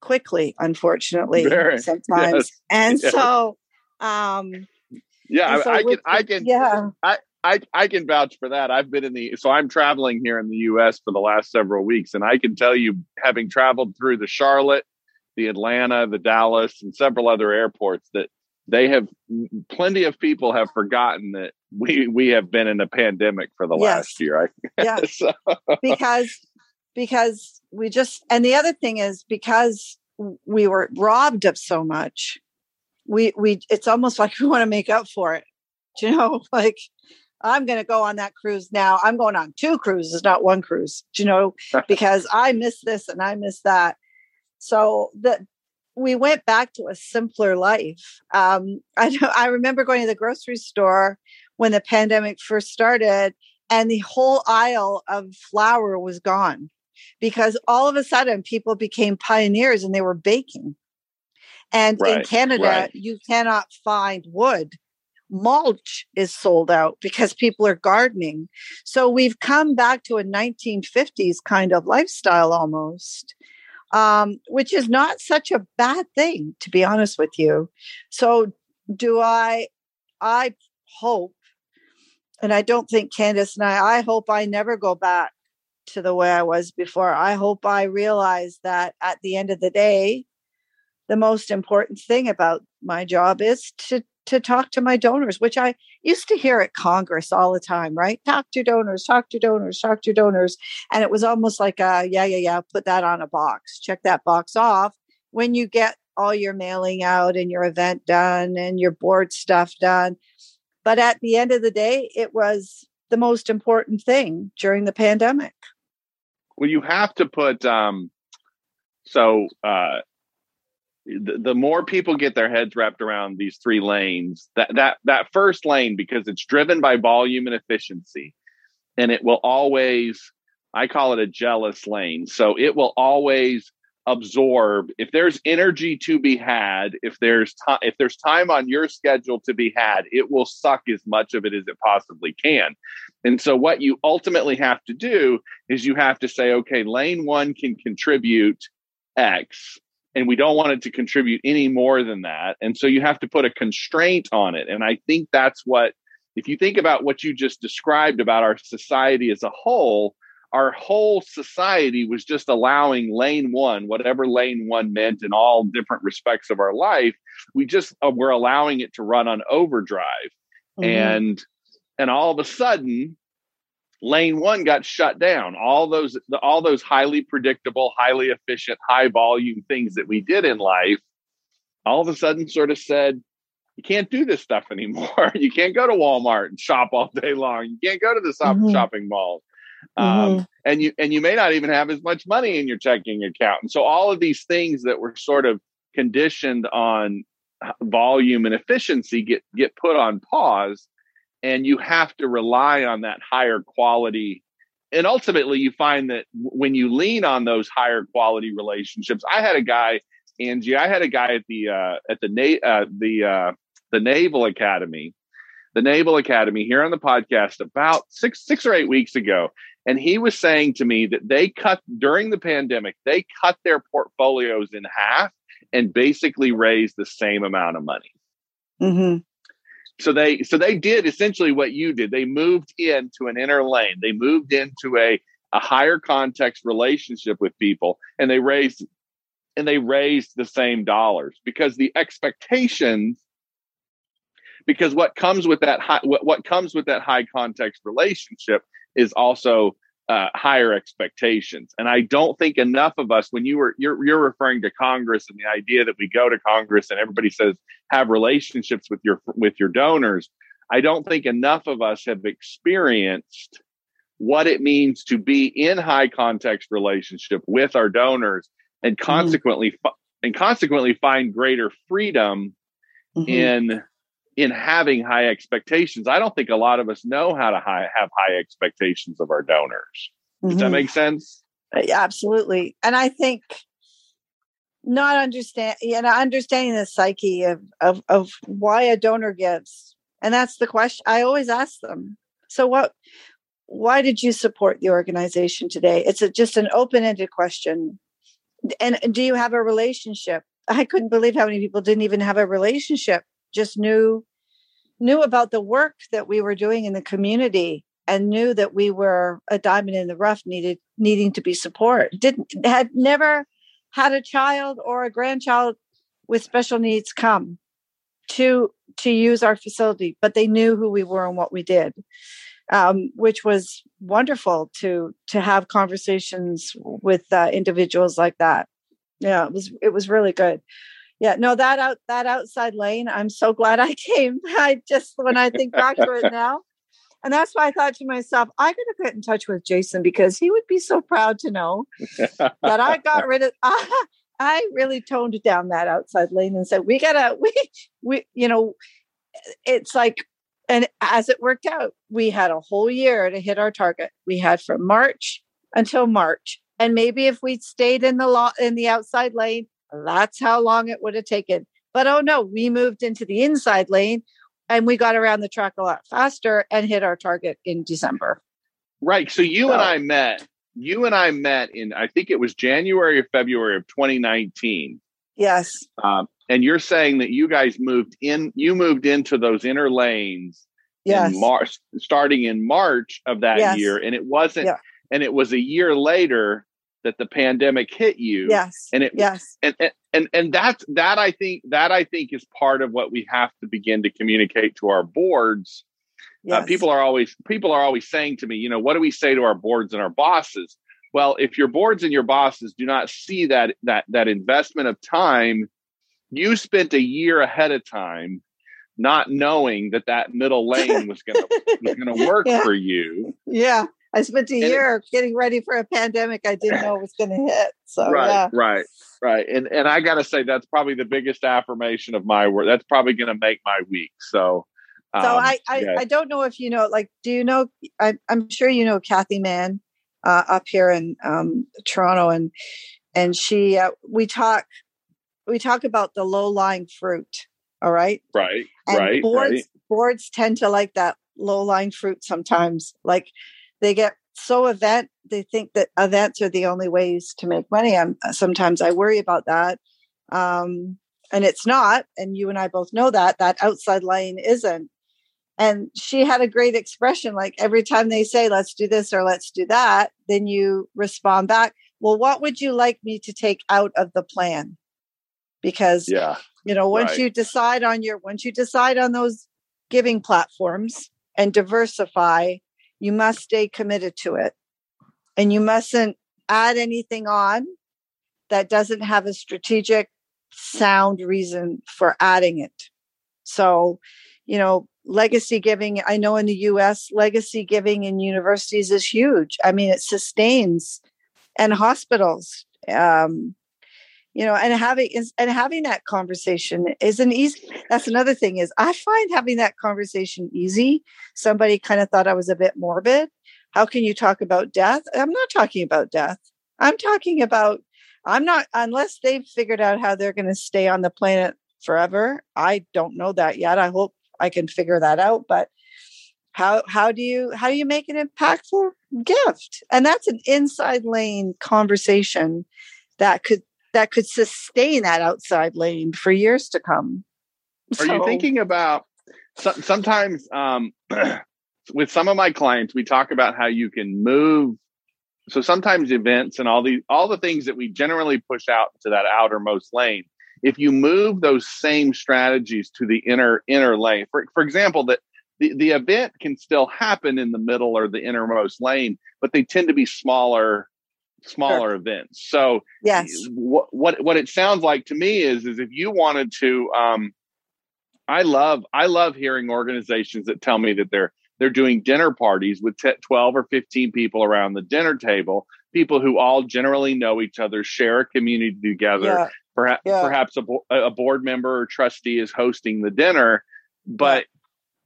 Speaker 4: quickly, unfortunately,
Speaker 3: Very,
Speaker 4: sometimes.
Speaker 3: yes,
Speaker 4: and
Speaker 3: yes.
Speaker 4: so, um,
Speaker 3: Yeah,
Speaker 4: so
Speaker 3: I, I can, I can,
Speaker 4: yeah,
Speaker 3: I, I can vouch for that. I've been in the so I'm traveling here in the U.S. for the last several weeks, and I can tell you, having traveled through the Charlotte, the Atlanta, the Dallas, and several other airports, that they have plenty of people have forgotten that we we have been in a pandemic for the
Speaker 4: Yes.
Speaker 3: last year. I,
Speaker 4: yeah.
Speaker 3: so,
Speaker 4: because because we just and the other thing is because we were robbed of so much we we it's almost like we want to make up for it Do you know? Like i'm going to go on that cruise now. I'm going on two cruises not one cruise Do you know? Because i miss this and i miss that. So that we went back to a simpler life. Um i know- i remember going to the grocery store when the pandemic first started and the whole aisle of flour was gone because all of a sudden people became pioneers and they were baking. And in Canada,
Speaker 3: right.
Speaker 4: you cannot find wood. Mulch is sold out because people are gardening. So we've come back to a 1950s kind of lifestyle almost, um, which is not such a bad thing, to be honest with you. So do I, I hope and I don't think Candace and I, I hope I never go back to the way I was before. I hope I realize that at the end of the day, the most important thing about my job is to to talk to my donors, which I used to hear at Congress all the time, right? Talk to donors, talk to donors, talk to donors. And it was almost like a yeah, yeah, yeah, put that on a box, check that box off. When you get all your mailing out and your event done and your board stuff done, but at the end of the day, it was the most important thing during the pandemic.
Speaker 3: well, you have to put um, so uh, the, the more people get their heads wrapped around these three lanes, that that that first lane because it's driven by volume and efficiency, and it will always, I call it a jealous lane. So it will always absorb if there's energy to be had if there's time if there's time on your schedule to be had it will suck as much of it as it possibly can and so what you ultimately have to do is you have to say okay lane 1 can contribute x and we don't want it to contribute any more than that and so you have to put a constraint on it and i think that's what if you think about what you just described about our society as a whole our whole society was just allowing lane one, whatever lane one meant in all different respects of our life, we just uh, were allowing it to run on overdrive.
Speaker 4: Mhm.
Speaker 3: And and all of a sudden, lane one got shut down. All those the, all those highly predictable, highly efficient, high volume things that we did in life, all of a sudden sort of said, you can't do this stuff anymore. you can't go to Walmart and shop all day long. You can't go to the shop-
Speaker 4: Mhm.
Speaker 3: shopping mall um, and you and you may not even have as much money in your checking account and so all of these things that were sort of conditioned on volume and efficiency get get put on pause and you have to rely on that higher quality and ultimately you find that when you lean on those higher quality relationships i had a guy Angee i had a guy at the uh at the na- uh, the uh the naval academy the naval academy here on the podcast about six six or eight weeks ago and he was saying to me that they cut during the pandemic they cut their portfolios in half and basically raised the same amount of money
Speaker 4: Mhm.
Speaker 3: So they so they did essentially what you did. They moved into an inner lane. They moved into a a higher context relationship with people and they raised and they raised the same dollars because the expectations because what comes with that high what, what comes with that high context relationship is also uh, higher expectations and i don't think enough of us when you were you're, you're referring to congress and the idea that we go to congress and everybody says have relationships with your with your donors i don't think enough of us have experienced what it means to be in high context relationship with our donors and consequently fi- and consequently find greater freedom
Speaker 4: Mhm.
Speaker 3: in in having high expectations. I don't think a lot of us know how to high, have high expectations of our donors. Does that
Speaker 4: Mhm.
Speaker 3: make sense?
Speaker 4: Uh, Absolutely. And I think not understand you know understanding the psyche of, of of why a donor gives. And that's the question I always ask them. So what why did you support the organization today? It's a, just an open-ended question. and do you have a relationship? I couldn't believe how many people didn't even have a relationship, just knew knew about the work that we were doing in the community and knew that we were a diamond in the rough needed needing to be supported. Didn't had never had a child or a grandchild with special needs come to to use our facility, but they knew who we were and what we did, um, which was wonderful to to have conversations with uh, individuals like that. Yeah, it was it was really good. Yeah, no, that out that outside lane. I'm so glad I came. I just when I think back to it now, and that's why I thought to myself, I got to get in touch with Jason because he would be so proud to know that I got rid of. I, I really toned down that outside lane and said, "We gotta, we, we, you know, it's like." And as it worked out, we had a whole year to hit our target. We had from March until March, and maybe if we'd stayed in the law in the outside lane, that's how long it would have taken. But oh no, we moved into the inside lane and we got around the track a lot faster and hit our target in December.
Speaker 3: Right. So you so, and I met. You and I met in I think it was January or February of 2019.
Speaker 4: Yes.
Speaker 3: Um, and you're saying that you guys moved in. You moved into those inner lanes.
Speaker 4: Yes.
Speaker 3: In March, starting in March of that yes. year, and it wasn't. Yeah. And it was a year later that the pandemic hit you.
Speaker 4: Yes.
Speaker 3: And it
Speaker 4: yes.
Speaker 3: And and and, and that's that I think that I think is part of what we have to begin to communicate to our boards. Uh, yes. Uh, people are always people are always saying to me, you know, what do we say to our boards and our bosses? Well, if your boards and your bosses do not see that that that investment of time, you spent a year ahead of time not knowing that that middle lane was going to was going to work
Speaker 4: yeah.
Speaker 3: for you.
Speaker 4: Yeah. I spent a year it, getting ready for a pandemic I didn't know was going to hit. So
Speaker 3: right,
Speaker 4: yeah.
Speaker 3: right, right. And and I got to say that's probably the biggest affirmation of my work. That's probably going to make my week. So.
Speaker 4: Um, so I I, yeah. I don't know if you know like do you know I, I'm sure you know Kathy Mann uh, up here in um, Toronto and and she uh, we talk we talk about the low lying fruit all right
Speaker 3: right
Speaker 4: and
Speaker 3: right
Speaker 4: boards
Speaker 3: right.
Speaker 4: boards tend to like that low lying fruit sometimes like they get so event they think that events are the only ways to make money i'm sometimes i worry about that um, and it's not and you and i both know that that outside lane isn't and she had a great expression like every time they say let's do this or let's do that then you respond back well what would you like me to take out of the plan because
Speaker 3: yeah
Speaker 4: you know once right. you decide on your once you decide on those giving platforms and diversify you must stay committed to it. And you mustn't add anything on that doesn't have a strategic, sound reason for adding it. So, you know, legacy giving, I know in the US, legacy giving in universities is huge. I mean, it sustains and hospitals. Um, you know and having and having that conversation is an easy that's another thing is i find having that conversation easy. Somebody kind of thought i was a bit morbid. How can you talk about death? I'm not talking about death. I'm talking about i'm not unless they've figured out how they're going to stay on the planet forever i don't know that yet. I hope i can figure that out but how how do you how do you make an impactful gift? And that's an inside lane conversation that could that could sustain that outside lane for years to come.
Speaker 3: Are so, you thinking about sometimes um, with some of my clients, we talk about how you can move. So sometimes events and all the all the things that we generally push out to that outermost lane, if you move those same strategies to the inner inner lane, for for example, that the, the event can still happen in the middle or the innermost lane, but they tend to be smaller smaller sure. events. So
Speaker 4: yes,
Speaker 3: what, what what it sounds like to me is is if you wanted to, um, I love I love hearing organizations that tell me that they're they're doing dinner parties with t- 12 or 15 people around the dinner table people who all generally know each other share a community together yeah. Perhaps, yeah. perhaps a, bo- a, board member or trustee is hosting the dinner but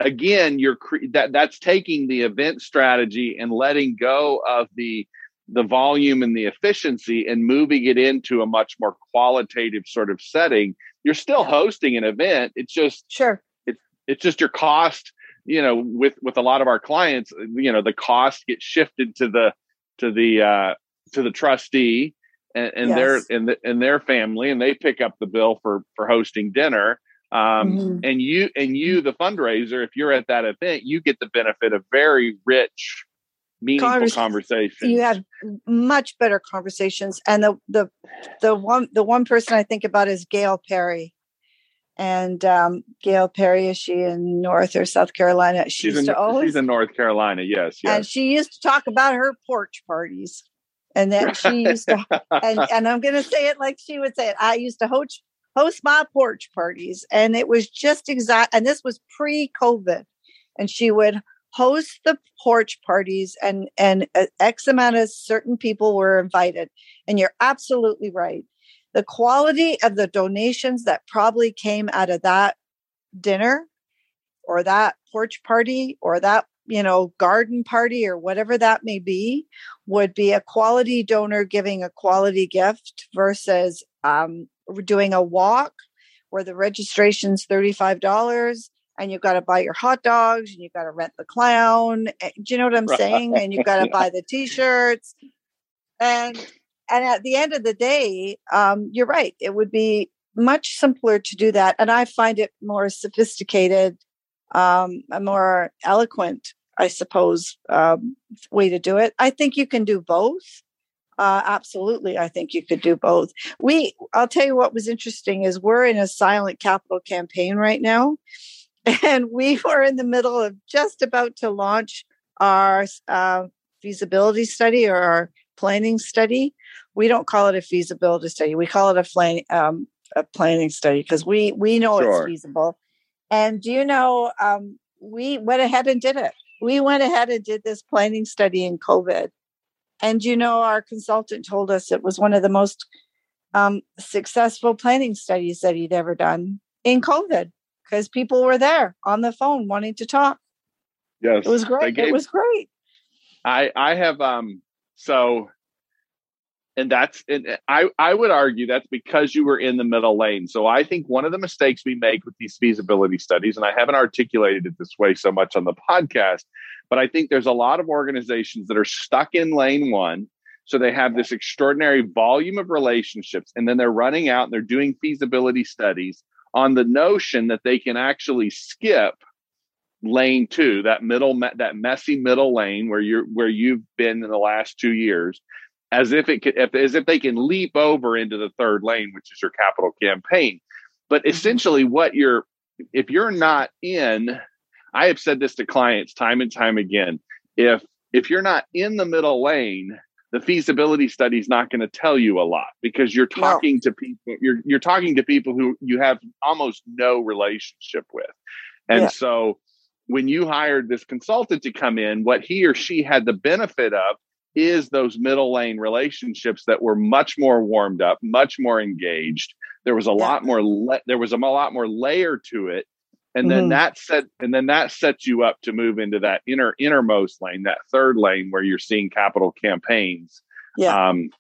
Speaker 3: yeah. again you're cre- that that's taking the event strategy and letting go of the the volume and the efficiency and moving it into a much more qualitative sort of setting you're still yeah. hosting an event it's just
Speaker 4: sure
Speaker 3: it's it's just your cost you know with with a lot of our clients you know the cost gets shifted to the to the uh to the trustee and, and
Speaker 4: Yes.
Speaker 3: their and, the, and their family, and they pick up the bill for for hosting dinner. Um,
Speaker 4: Mhm.
Speaker 3: And you and you, the fundraiser, if you're at that event, you get the benefit of very rich, meaningful
Speaker 4: Convers-
Speaker 3: conversations.
Speaker 4: you have much better conversations and the the the one the one person i think about is gail perry. And um gail perry is she in north or south carolina? She
Speaker 3: she's
Speaker 4: used
Speaker 3: in,
Speaker 4: to always
Speaker 3: she's in North Carolina. Yes,
Speaker 4: and she used to talk about her porch parties. And then she used to and and i'm going to say it like she would say it i used to host host my porch parties. And it was just exact and this was pre-covid. And she would host the porch parties and and x amount of certain people were invited. And you're absolutely right. The quality of the donations that probably came out of that dinner or that porch party or that you know garden party or whatever that may be would be a quality donor giving a quality gift versus um, doing a walk where the registration's $35 and you've got to buy your hot dogs and you've got to rent the clown. eh, Do you know what I'm
Speaker 3: Right.
Speaker 4: saying? And you've got to
Speaker 3: Yeah.
Speaker 4: buy the t-shirts. And and at the end of the day, um, you're right. It would be much simpler to do that. And I find it more sophisticated, um, a more eloquent, I suppose, um, way to do it. I think you can do both. Uh, absolutely. I think you could do both. We, I'll tell you what was interesting is we're in a silent capital campaign right now. And we were in the middle of just about to launch our uh, feasibility study or our planning study. We don't call it a feasibility study. We call it a, plan, um, a planning study because we, we know
Speaker 3: Sure.
Speaker 4: it's feasible. And do you know, um, we went ahead and did it. We went ahead and did this planning study in COVID. And you know, our consultant told us it was one of the most um, successful planning studies that he'd ever done in COVID because people were there on the phone wanting to talk.
Speaker 3: yes,
Speaker 4: It was great.
Speaker 3: gave-
Speaker 4: It was great.
Speaker 3: I I have um so and that's and I I would argue that's because you were in the middle lane. So I think one of the mistakes we make with these feasibility studies and I haven't articulated it this way so much on the podcast, but I think there's a lot of organizations that are stuck in lane 1 so they have this extraordinary volume of relationships and then they're running out and they're doing feasibility studies on the notion that they can actually skip lane two, that middle, that messy middle lane where you're where you've been in the last two years, as if it could, if, as if they can leap over into the third lane, which is your capital campaign. But mm-hmm. essentially, what you're, if you're not in, I have said this to clients time and time again. If if you're not in the middle lane, the feasibility study is not going to tell you a lot because you're
Speaker 4: No.
Speaker 3: talking to people. You're you're talking to people who you have almost no relationship with, and
Speaker 4: Yeah.
Speaker 3: so when you hired this consultant to come in, what he or she had the benefit of is those middle lane relationships that were much more warmed up, much more engaged. There was a
Speaker 4: Yeah.
Speaker 3: lot more. There was a lot more layer to it, and then
Speaker 4: Mhm.
Speaker 3: that set and then that sets you up to move into that inner innermost lane, that third lane where you're seeing capital campaigns.
Speaker 4: Yeah.
Speaker 3: Um,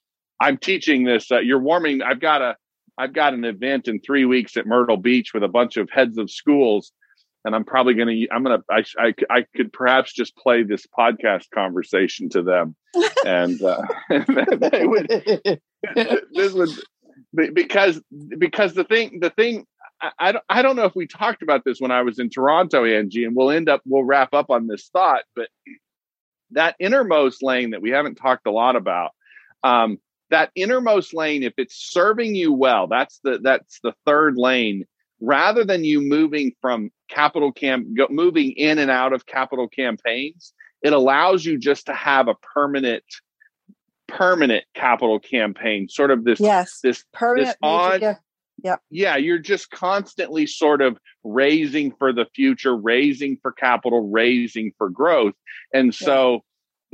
Speaker 3: I'm teaching this. Uh, you're warming. I've got a. I've got an event in three weeks at Myrtle Beach with a bunch of heads of schools, and I'm probably going to. I'm going to. I, I could perhaps just play this podcast conversation to them, and uh, they would. this would be- because because the thing the thing. I, I don't, I don't know if we talked about this when I was in Toronto, Angee, and we'll end up we'll wrap up on this thought, but that innermost lane that we haven't talked a lot about um, that innermost lane if it's serving you well that's the that's the third lane rather than you moving from capital camp go, moving in and out of capital campaigns it allows you just to have a permanent permanent capital campaign sort of this
Speaker 4: yes.
Speaker 3: this
Speaker 4: Permanent major
Speaker 3: odd-
Speaker 4: gift.
Speaker 3: yeah, you're just constantly sort of raising for the future, raising for capital, raising for growth. And so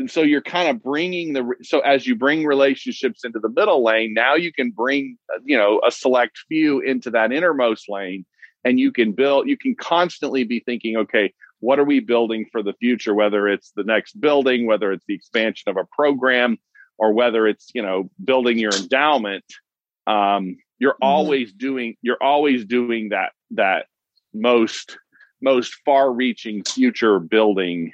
Speaker 3: and so you're kind of bringing the so as you bring relationships into the middle lane, now you can bring you know a select few into that innermost lane and you can build you can constantly be thinking okay, what are we building for the future whether it's the next building, whether it's the expansion of a program or whether it's, you know, building your endowment. Um you're
Speaker 4: Mhm.
Speaker 3: always doing you're always doing that that most most far reaching future building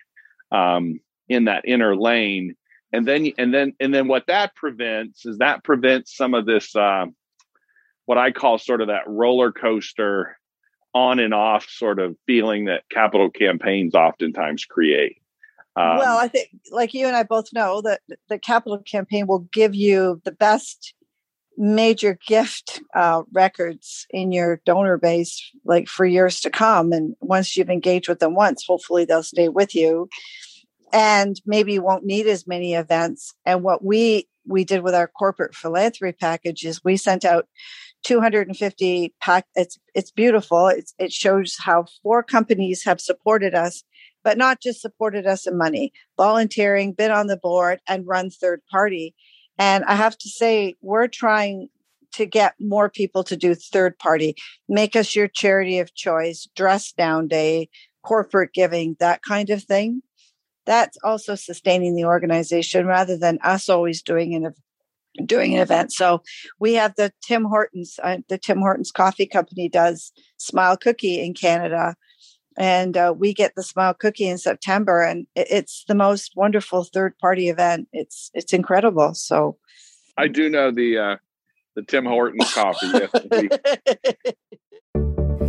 Speaker 3: um, in that inner lane and then and then and then what that prevents is that prevents some of this uh, what I call sort of that roller coaster on and off sort of feeling that capital campaigns oftentimes create.
Speaker 4: Um, well, I think, like you and I both know, that the capital campaign will give you the best major gift uh, records in your donor base, like for years to come. And once you've engaged with them once, hopefully they'll stay with you. And maybe you won't need as many events. And what we we did with our corporate philanthropy package is we sent out 250 pack. It's it's beautiful. It's, it shows how four companies have supported us but not just supported us in money, volunteering, been on the board, and run third party. And I have to say, we're trying to get more people to do third party, make us your charity of choice, dress down day, corporate giving, that kind of thing. That's also sustaining the organization rather than us always doing an doing an event. So we have the Tim Hortons, uh, the Tim Hortons Coffee Company does Smile Cookie in Canada and uh, we get the smile cookie in september and it's the most wonderful third party event. It's it's incredible so.
Speaker 3: I do know the uh the tim hortons coffee